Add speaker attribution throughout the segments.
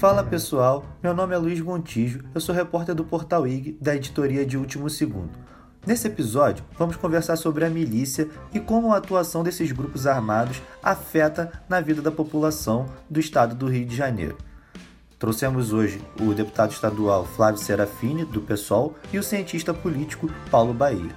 Speaker 1: Fala pessoal, meu nome é Luiz Montijo, eu sou repórter do Portal IG da editoria de Último Segundo. Nesse episódio, vamos conversar sobre a milícia e como a atuação desses grupos armados afeta na vida da população do estado do Rio de Janeiro. Trouxemos hoje o deputado estadual Flávio Serafini, do PSOL, e o cientista político Paulo Bahia.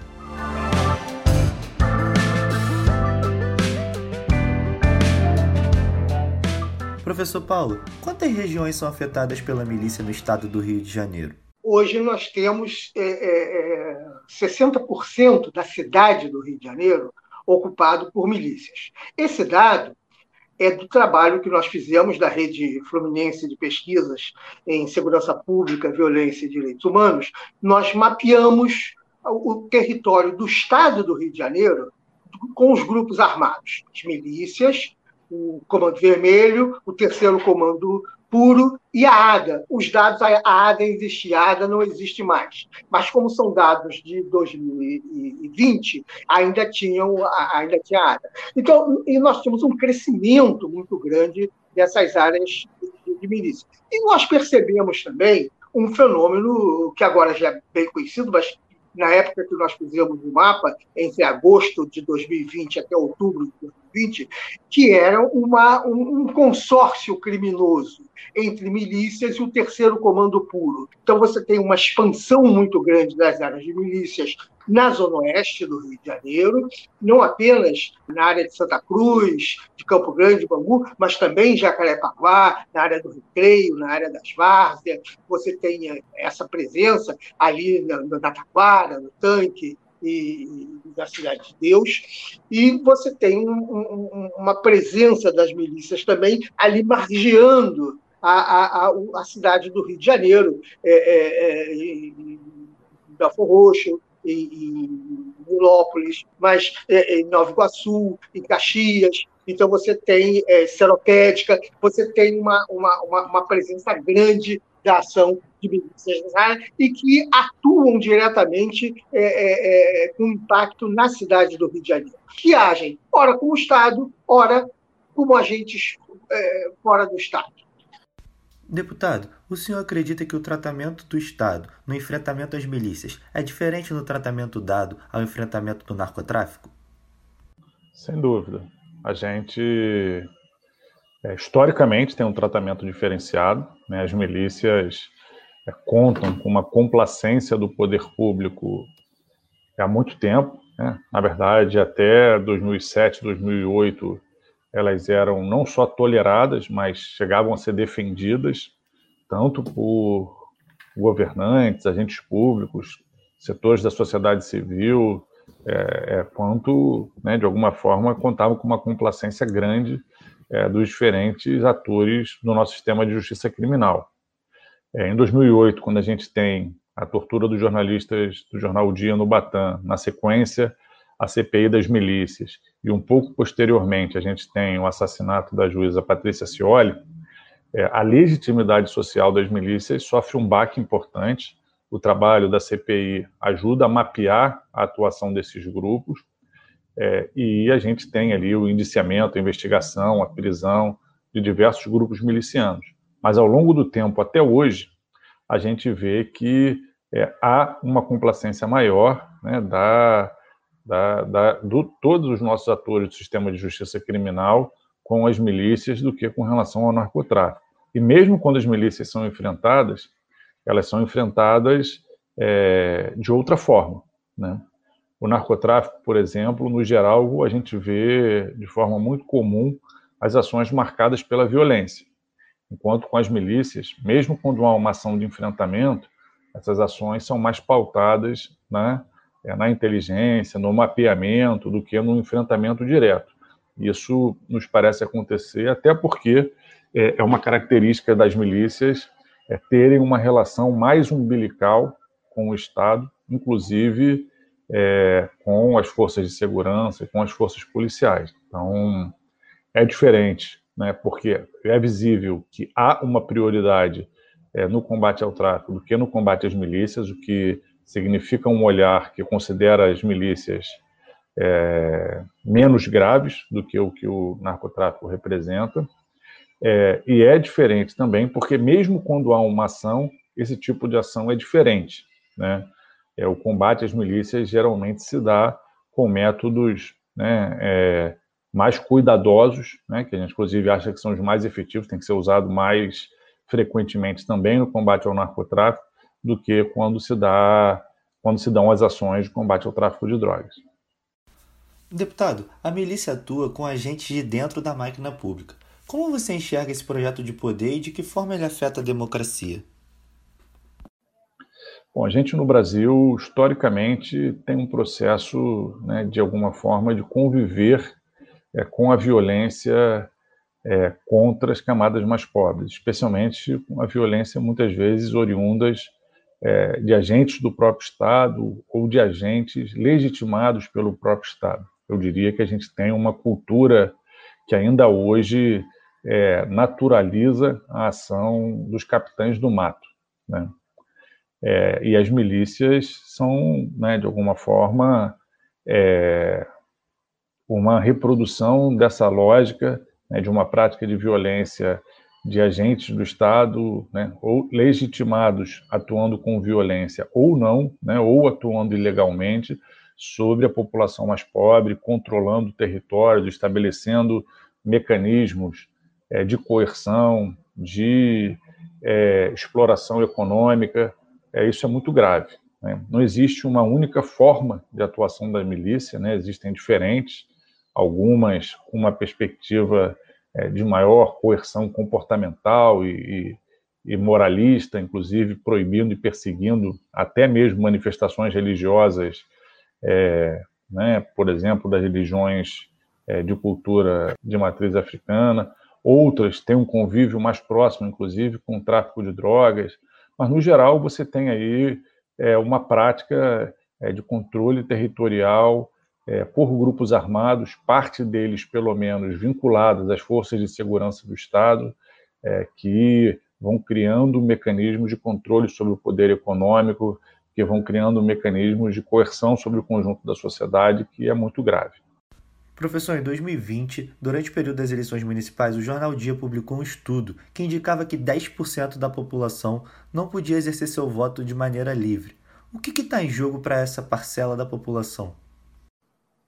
Speaker 1: Professor Paulo, quantas regiões são afetadas pela milícia no estado do Rio de Janeiro?
Speaker 2: Hoje nós temos é, é, 60% é, da cidade do Rio de Janeiro ocupado por milícias. Esse dado é do trabalho que nós fizemos da Rede Fluminense de Pesquisas em Segurança Pública, Violência e Direitos Humanos. Nós mapeamos o território do Estado do Rio de Janeiro com os grupos armados, as milícias, o Comando Vermelho, o Terceiro Comando Puro e a ADA. Os dados, a ADA existe, a ADA não existe mais. Mas como são dados de 2020, ainda tinham ainda tinha a ADA. Então, e nós tínhamos um crescimento muito grande dessas áreas de, de milícia. E nós percebemos também um fenômeno que agora já é bem conhecido, mas na época que nós fizemos o mapa, entre agosto de 2020 até outubro de 2020, que era uma, um, um, consórcio criminoso entre milícias e o terceiro comando puro. Então você tem uma expansão muito grande das áreas de milícias na zona oeste do Rio de Janeiro, não apenas na área de Santa Cruz, de Campo Grande, Bangu, mas também em Jacarepaguá, na área do Recreio, na área das Várzeas. Você tem eh, essa presença ali na, na Taquara, no Tanque, e, da Cidade de Deus, e você tem um, um, uma presença das milícias também ali margeando a, a, a, cidade do Rio de Janeiro, é, é, é, Roxo, em, Milópolis, mas é, em Nova Iguaçu, em Caxias. Então, você tem é, Seropédica, você tem uma, uma, uma, uma presença grande da ação de milícias e que atuam diretamente é, é, é, com impacto na cidade do Rio de Janeiro, que agem ora como Estado, ora como agentes é, fora do Estado.
Speaker 1: Deputado, o senhor acredita que o tratamento do Estado no enfrentamento às milícias é diferente no tratamento dado ao enfrentamento do narcotráfico?
Speaker 3: Sem dúvida. A gente, é, historicamente, tem um tratamento diferenciado. Né? As milícias é, contam com uma complacência do poder público há muito tempo. Né? Na verdade, até 2007, 2008, elas eram não só toleradas, mas chegavam a ser defendidas, tanto por governantes, agentes públicos, setores da sociedade civil, é, é, quanto, né, de alguma forma, contavam com uma complacência grande é, dos diferentes atores do nosso sistema de justiça criminal. É, em 2008, quando a gente tem a tortura dos jornalistas do jornal o Dia no Batã, na sequência a CPI das milícias, e um pouco posteriormente a gente tem o assassinato da juíza Patrícia Cioli, é, a legitimidade social das milícias sofre um baque importante. O trabalho da CPI ajuda a mapear a atuação desses grupos, é, e a gente tem ali o indiciamento, a investigação, a prisão de diversos grupos milicianos. Mas ao longo do tempo, até hoje, a gente vê que é, há uma complacência maior né, da, da, da, do todos os nossos atores do sistema de justiça criminal com as milícias do que com relação ao narcotráfico. E mesmo quando as milícias são enfrentadas, elas são enfrentadas é, de outra forma. Né? O narcotráfico, por exemplo, no geral, a gente vê de forma muito comum as ações marcadas pela violência. Enquanto com as milícias, mesmo quando há uma ação de enfrentamento, essas ações são mais pautadas né, é, na inteligência, no mapeamento, do que no enfrentamento direto. Isso nos parece acontecer até porque é, é uma característica das milícias é, terem uma relação mais umbilical com o Estado, inclusive é, com as forças de segurança, com as forças policiais. Então, é diferente né, porque é visível que há uma prioridade é, no combate ao tráfico do que no combate às milícias, o que significa um olhar que considera as milícias é, menos graves do que o que o narcotráfico representa. É, e é diferente também, porque mesmo quando há uma ação, esse tipo de ação é diferente. Né? É, o combate às milícias geralmente se dá com métodos né, é, mais cuidadosos, né, que a gente inclusive acha que são os mais efetivos, tem que ser usado mais frequentemente também no combate ao narcotráfico do que quando se dá quando se dão as ações de combate ao tráfico de drogas.
Speaker 1: Deputado, a milícia atua com agentes de dentro da máquina pública. Como você enxerga esse projeto de poder e de que forma ele afeta a democracia?
Speaker 3: Bom, a gente no Brasil, historicamente, tem um processo, né, de alguma forma, de conviver é, com a violência é, contra as camadas mais pobres, especialmente com a violência, muitas vezes, oriundas é, de agentes do próprio Estado ou de agentes legitimados pelo próprio Estado. Eu diria que a gente tem uma cultura que ainda hoje é, naturaliza a ação dos capitães do mato. Né? É, e as milícias são, né, de alguma forma, é, uma reprodução dessa lógica né, de uma prática de violência de agentes do Estado, né, ou legitimados atuando com violência ou não, né, ou atuando ilegalmente sobre a população mais pobre, controlando o território, estabelecendo mecanismos é, de coerção, de é, exploração econômica, é, isso é muito grave. Né? Não existe uma única forma de atuação da milícia, né? existem diferentes, algumas com uma perspectiva é, de maior coerção comportamental e, e, e, moralista, inclusive proibindo e perseguindo até mesmo manifestações religiosas, é, né? por exemplo, das religiões é, de cultura de matriz africana. Outras têm um convívio mais próximo, inclusive, com o tráfico de drogas mas, no geral, você tem aí é, uma prática é, de controle territorial é, por grupos armados, parte deles, pelo menos, vinculados às forças de segurança do Estado, é, que vão criando mecanismos de controle sobre o poder econômico, que vão criando mecanismos de coerção sobre o conjunto da sociedade, que é muito grave.
Speaker 1: Professor, em 2020, durante o período das eleições municipais, o Jornal Dia publicou um estudo que indicava que 10% da população não podia exercer seu voto de maneira livre. O que está em jogo para essa parcela da população?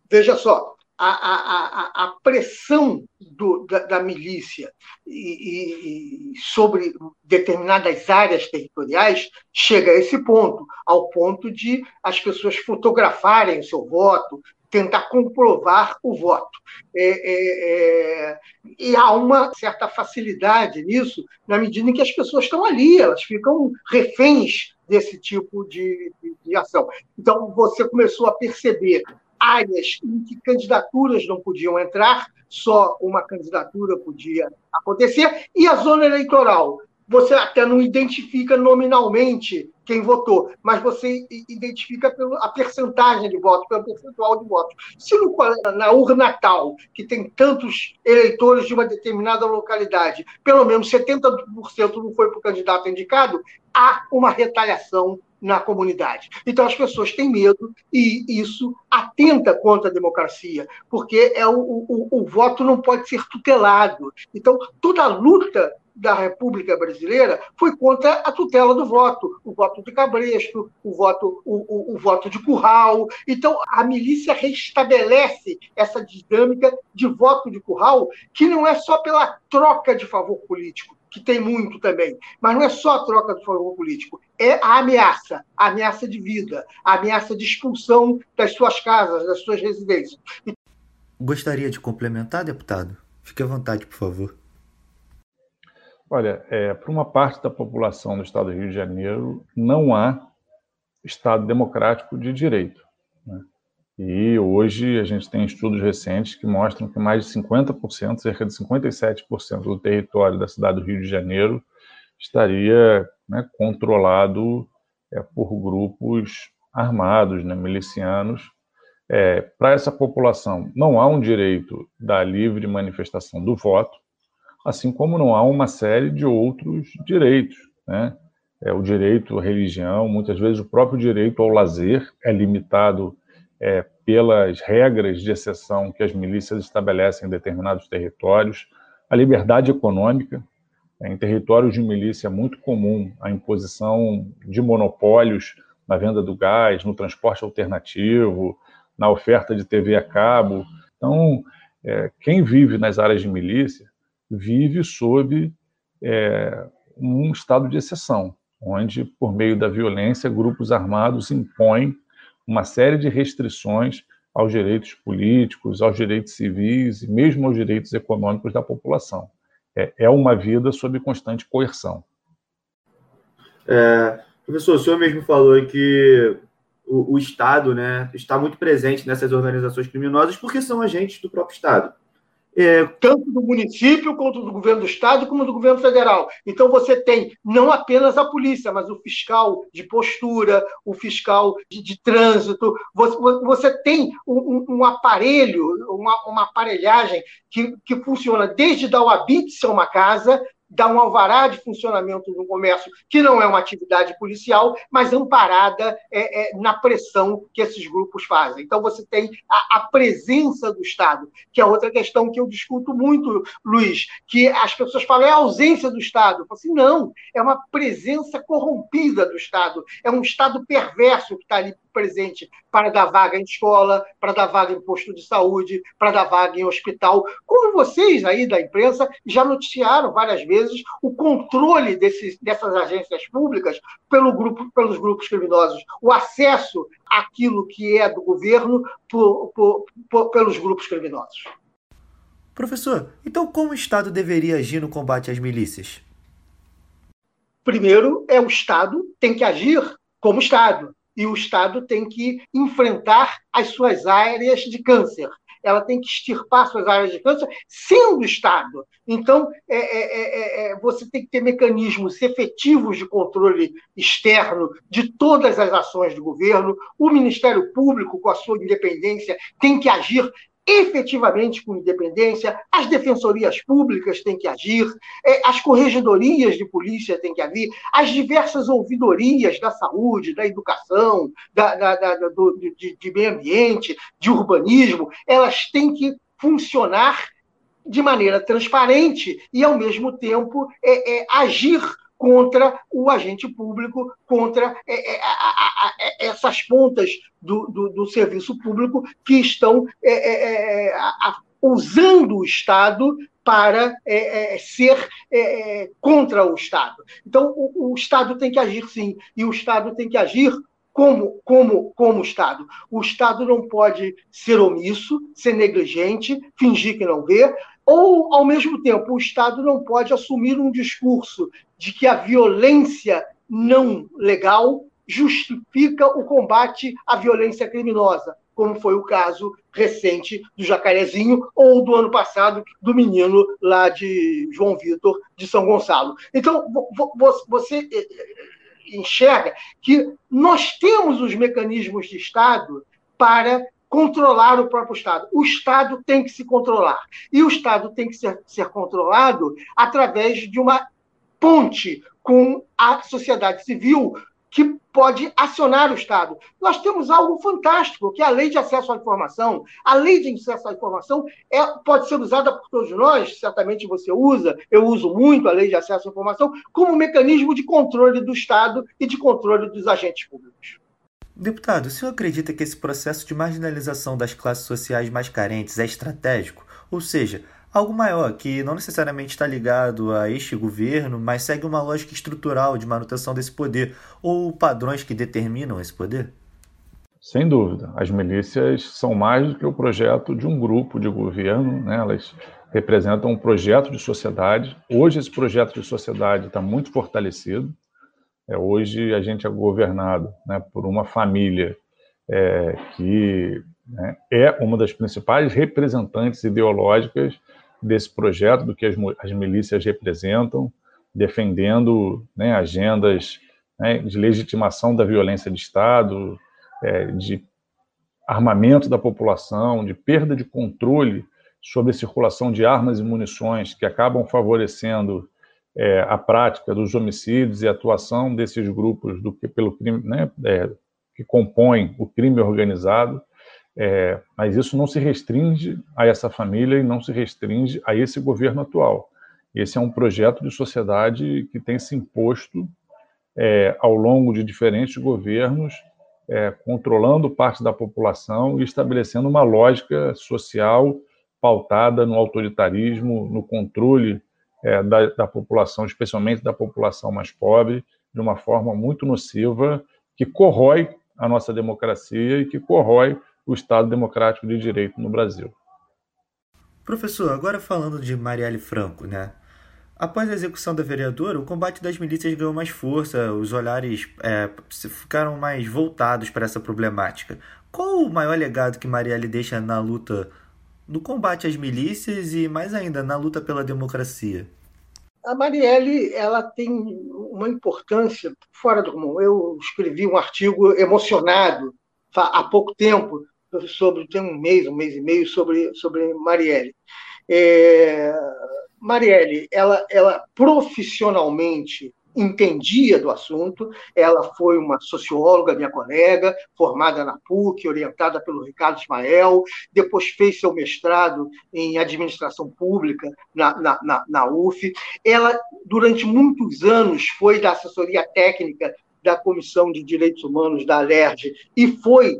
Speaker 2: Veja só, a, a, a, pressão do, da, da, milícia e, e, sobre determinadas áreas territoriais chega a esse ponto, ao ponto de as pessoas fotografarem o seu voto, tentar comprovar o voto. É, é, é, e há uma certa facilidade nisso, na medida em que as pessoas estão ali, elas ficam reféns desse tipo de, de, de ação. Então, você começou a perceber áreas em que candidaturas não podiam entrar, só uma candidatura podia acontecer, e a zona eleitoral. Você até não identifica nominalmente quem votou, mas você identifica pela percentagem de votos, pelo percentual de votos. Se no, na urna tal, que tem tantos eleitores de uma determinada localidade, pelo menos 70% não foi para o candidato indicado, há uma retaliação na comunidade. Então as pessoas têm medo e isso atenta contra a democracia, porque é o, o, o voto não pode ser tutelado. Então toda a luta da República Brasileira foi contra a tutela do voto, o voto de cabresto, o voto, o, o, o, voto de curral. Então, a milícia restabelece essa dinâmica de voto de curral, que não é só pela troca de favor político, que tem muito também, mas não é só a troca de favor político, é a ameaça, a ameaça de vida, a ameaça de expulsão das suas casas, das suas residências.
Speaker 1: Gostaria de complementar, deputado? Fique à vontade, por favor.
Speaker 3: Olha, é, para uma parte da população do Estado do Rio de Janeiro, não há Estado democrático de direito. Né? E hoje a gente tem estudos recentes que mostram que mais de 50%, cerca de 57% do território da cidade do Rio de Janeiro estaria né, controlado é, por grupos armados, né, milicianos. É, para essa população, não há um direito da livre manifestação do voto, assim como não há uma série de outros direitos, né? É, o direito à religião, muitas vezes o próprio direito ao lazer é limitado é, pelas regras de exceção que as milícias estabelecem em determinados territórios. A liberdade econômica. É, em territórios de milícia é muito comum a imposição de monopólios na venda do gás, no transporte alternativo, na oferta de TV a cabo. Então, é, quem vive nas áreas de milícia vive sob é, um estado de exceção, onde, por meio da violência, grupos armados impõem uma série de restrições aos direitos políticos, aos direitos civis e mesmo aos direitos econômicos da população. É, é uma vida sob constante coerção.
Speaker 1: É, professor, o senhor mesmo falou que o, o Estado né, está muito presente nessas organizações criminosas porque são agentes do próprio Estado
Speaker 2: é, tanto do município, quanto do governo do estado, como do governo federal. Então você tem não apenas a polícia, mas o fiscal de postura, o fiscal de, de trânsito. Você, você tem um, um aparelho, uma, uma, aparelhagem que, que funciona desde dar o habite a uma casa dá um alvará de funcionamento no comércio, que não é uma atividade policial, mas amparada é, é, na pressão que esses grupos fazem. Então, você tem a, a, presença do Estado, que é outra questão que eu discuto muito, Luiz, que as pessoas falam, é a ausência do Estado. Eu falo assim, não, é uma presença corrompida do Estado, é um Estado perverso que está ali presente para dar vaga em escola, para dar vaga em posto de saúde, para dar vaga em hospital. Como vocês aí da imprensa já noticiaram várias vezes o controle desses, dessas agências públicas pelo grupo, pelos grupos criminosos, o acesso àquilo que é do governo por, por, por, pelos grupos criminosos.
Speaker 1: Professor, então como o Estado deveria agir no combate às milícias?
Speaker 2: Primeiro, é o Estado tem que agir como Estado e o Estado tem que enfrentar as suas áreas de câncer. Ela tem que extirpar suas áreas de câncer sendo Estado. Então, é, é, é, é, você tem que ter mecanismos efetivos de controle externo de todas as ações do governo. O Ministério Público, com a sua independência, tem que agir efetivamente com independência, as defensorias públicas têm que agir, é, as corregedorias de polícia têm que agir, as diversas ouvidorias da saúde, da educação, da, da, da do, de, de meio ambiente, de urbanismo, elas têm que funcionar de maneira transparente e, ao mesmo tempo, é, é, agir contra o agente público, contra é, é, a, a, a, essas pontas do, do, do, serviço público que estão é, é, usando o Estado para é, é, ser é, contra o Estado. Então, o, o, Estado tem que agir sim, e o Estado tem que agir como, como, como Estado. O Estado não pode ser omisso, ser negligente, fingir que não vê, ou, ao mesmo tempo, o Estado não pode assumir um discurso de que a violência não legal justifica o combate à violência criminosa, como foi o caso recente do Jacarezinho ou do ano passado do menino lá de João Vitor de São Gonçalo. Então, você eh, eh, enxerga que nós temos os mecanismos de Estado para controlar o próprio Estado. O Estado tem que se controlar. E o Estado tem que ser, ser controlado através de uma ponte com a sociedade civil que pode acionar o Estado. Nós temos algo fantástico, que é a lei de acesso à informação. A lei de acesso à informação é, pode ser usada por todos nós, certamente você usa, eu uso muito a lei de acesso à informação, como mecanismo de controle do Estado e de controle dos agentes públicos.
Speaker 1: Deputado, o senhor acredita que esse processo de marginalização das classes sociais mais carentes é estratégico? Ou seja, algo maior que não necessariamente está ligado a este governo, mas segue uma lógica estrutural de manutenção desse poder ou padrões que determinam esse poder?
Speaker 3: Sem dúvida. As milícias são mais do que o projeto de um grupo de governo, né? elas representam um projeto de sociedade. Hoje, esse projeto de sociedade está muito fortalecido. É, hoje, a gente é governado né, por uma família é, que né, é uma das principais representantes ideológicas desse projeto, do que as, as milícias representam, defendendo né, agendas né, de legitimação da violência de Estado, é, de armamento da população, de perda de controle sobre a circulação de armas e munições, que acabam favorecendo é, a prática dos homicídios e a atuação desses grupos do que pelo crime, né, é, que compõem o crime organizado. É, mas isso não se restringe a essa família e não se restringe a esse governo atual. Esse é um projeto de sociedade que tem se imposto é, ao longo de diferentes governos, é, controlando parte da população e estabelecendo uma lógica social pautada no autoritarismo, no controle é, da, da população, especialmente da população mais pobre, de uma forma muito nociva, que corrói a nossa democracia e que corrói o Estado democrático de direito no Brasil.
Speaker 1: Professor, agora falando de Marielle Franco, né? Após a execução da vereadora, o combate das milícias ganhou mais força, os olhares é, ficaram mais voltados para essa problemática. Qual o maior legado que Marielle deixa na luta no combate às milícias e, mais ainda, na luta pela democracia?
Speaker 2: A Marielle ela tem uma importância fora do comum. Eu escrevi um artigo emocionado há pouco tempo sobre tem um mês, um mês e meio sobre sobre Marielle. É, Marielle, ela, ela profissionalmente entendia do assunto. Ela foi uma socióloga, minha colega, formada na PUC, orientada pelo Ricardo Ismael, depois fez seu mestrado em administração pública na, na, na, na UF. Ela, durante muitos anos, foi da assessoria técnica da Comissão de Direitos Humanos da ALERJ e foi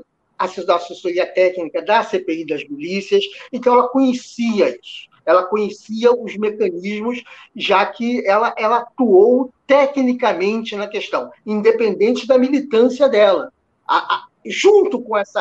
Speaker 2: da assessoria técnica da CPI das milícias, então ela conhecia isso ela conhecia os mecanismos, já que ela, ela atuou tecnicamente na questão, independente da militância dela. A, a, junto com esse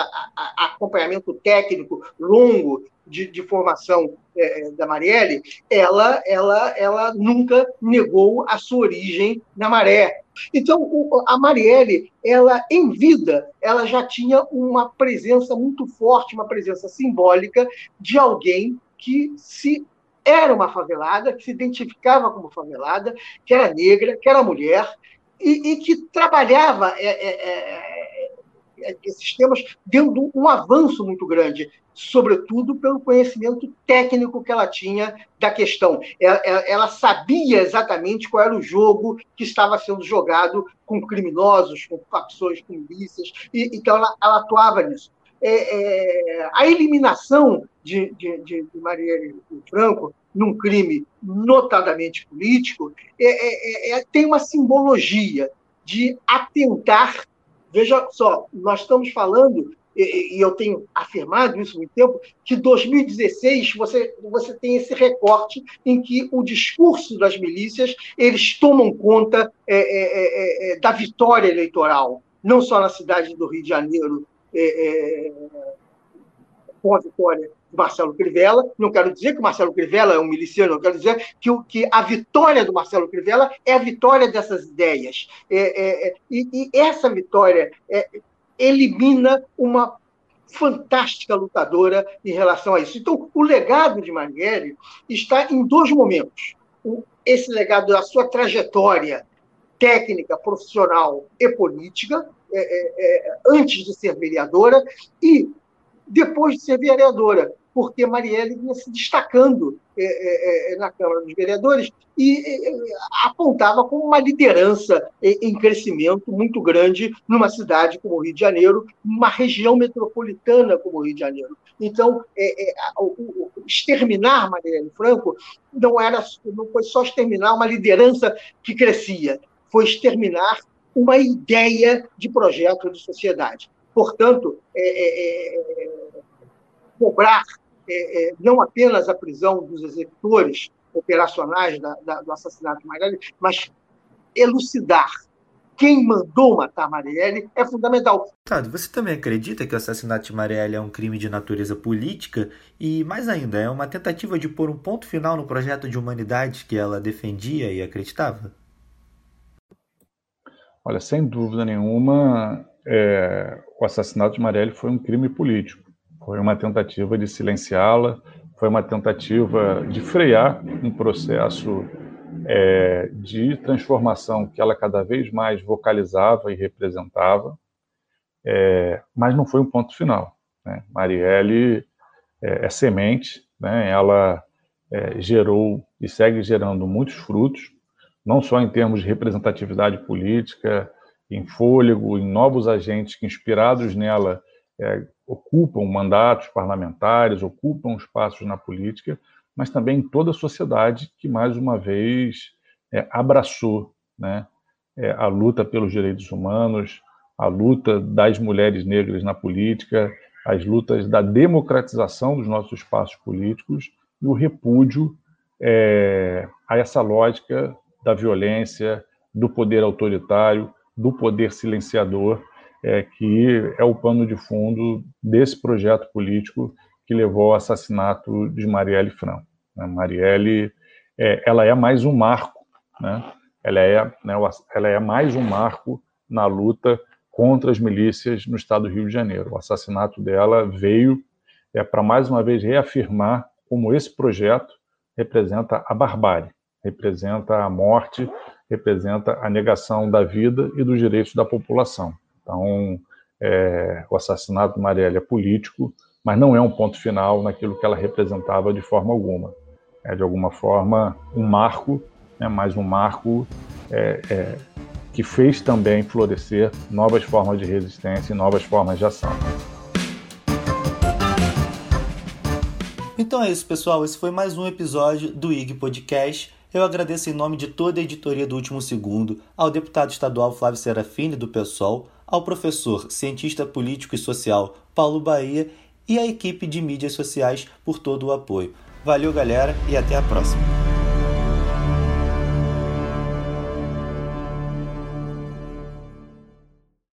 Speaker 2: acompanhamento técnico longo de, de formação é, da Marielle, ela, ela, ela nunca negou a sua origem na Maré. Então, a Marielle, ela em vida, ela já tinha uma presença muito forte, uma presença simbólica de alguém que se era uma favelada, que se identificava como favelada, que era negra, que era mulher, e, e que trabalhava é, é, é, é esses temas dando um avanço muito grande, sobretudo pelo conhecimento técnico que ela tinha da questão. Ela, ela, sabia exatamente qual era o jogo que estava sendo jogado com criminosos, com facções, com milícias, e, então ela, ela atuava nisso é, é, a eliminação de, de, de Marielle Franco num crime notadamente político é, é, é, tem uma simbologia de atentar. Veja só, nós estamos falando e eu tenho afirmado isso há muito tempo, que 2016 você, você tem esse recorte em que o discurso das milícias eles tomam conta é, é, é, da vitória eleitoral, não só na cidade do Rio de Janeiro, é, é, com a vitória do Marcelo Crivella. Não quero dizer que o Marcelo Crivella é um miliciano, não quero dizer que, que a vitória do Marcelo Crivella é a vitória dessas ideias. É, é, é e, e, essa vitória é, elimina uma fantástica lutadora em relação a isso. Então, o legado de Marielle está em dois momentos. Esse legado da sua trajetória técnica, profissional e política, é, é, é, antes de ser vereadora e depois de ser vereadora, porque Marielle vinha se destacando é, é, na Câmara dos Vereadores e apontava como uma liderança em crescimento muito grande numa cidade como o Rio de Janeiro, numa região metropolitana como o Rio de Janeiro. Então, o, exterminar Marielle Franco não era, não foi só exterminar uma liderança que crescia, foi exterminar uma ideia de projeto de sociedade. Portanto, é, é, é, cobrar é, é, não apenas a prisão dos executores operacionais da, da, do assassinato de Marielle, mas elucidar quem mandou matar Marielle é fundamental.
Speaker 1: Tado, você também acredita que o assassinato de Marielle é um crime de natureza política e, mais ainda, é uma tentativa de pôr um ponto final no projeto de humanidade que ela defendia e acreditava?
Speaker 3: Olha, sem dúvida nenhuma, é, o assassinato de Marielle foi um crime político. Foi uma tentativa de silenciá-la, foi uma tentativa de frear um processo é, de transformação que ela cada vez mais vocalizava e representava, é, mas não foi um ponto final. Né? Marielle é, é semente, né? ela é, gerou e segue gerando muitos frutos, não só em termos de representatividade política, em fôlego, em novos agentes que, inspirados nela, é, ocupam mandatos parlamentares, ocupam espaços na política, mas também em toda a sociedade que, mais uma vez, é, abraçou né, é, a luta pelos direitos humanos, a luta das mulheres negras na política, as lutas da democratização dos nossos espaços políticos e o repúdio é, a essa lógica da violência, do poder autoritário, do poder silenciador, é, que é o pano de fundo desse projeto político que levou ao assassinato de Marielle Franco. Né? Marielle, é, ela é mais um marco, né? ela, é, né, ela é mais um marco na luta contra as milícias no estado do Rio de Janeiro. O assassinato dela veio é, para mais uma vez reafirmar como esse projeto representa a barbárie, representa a morte, representa a negação da vida e dos direitos da população. Então, é, o assassinato de Marielle é político, mas não é um ponto final naquilo que ela representava de forma alguma. É, de alguma forma, um marco, né, mais um marco é, é, que fez também florescer novas formas de resistência e novas formas de ação.
Speaker 1: Então é isso, pessoal. Esse foi mais um episódio do IG Podcast. Eu agradeço em nome de toda a editoria do Último Segundo, ao deputado estadual Flávio Serafini, do PSOL, ao professor, cientista político e social Paulo Bahia e à equipe de mídias sociais por todo o apoio. Valeu, galera, e até a próxima.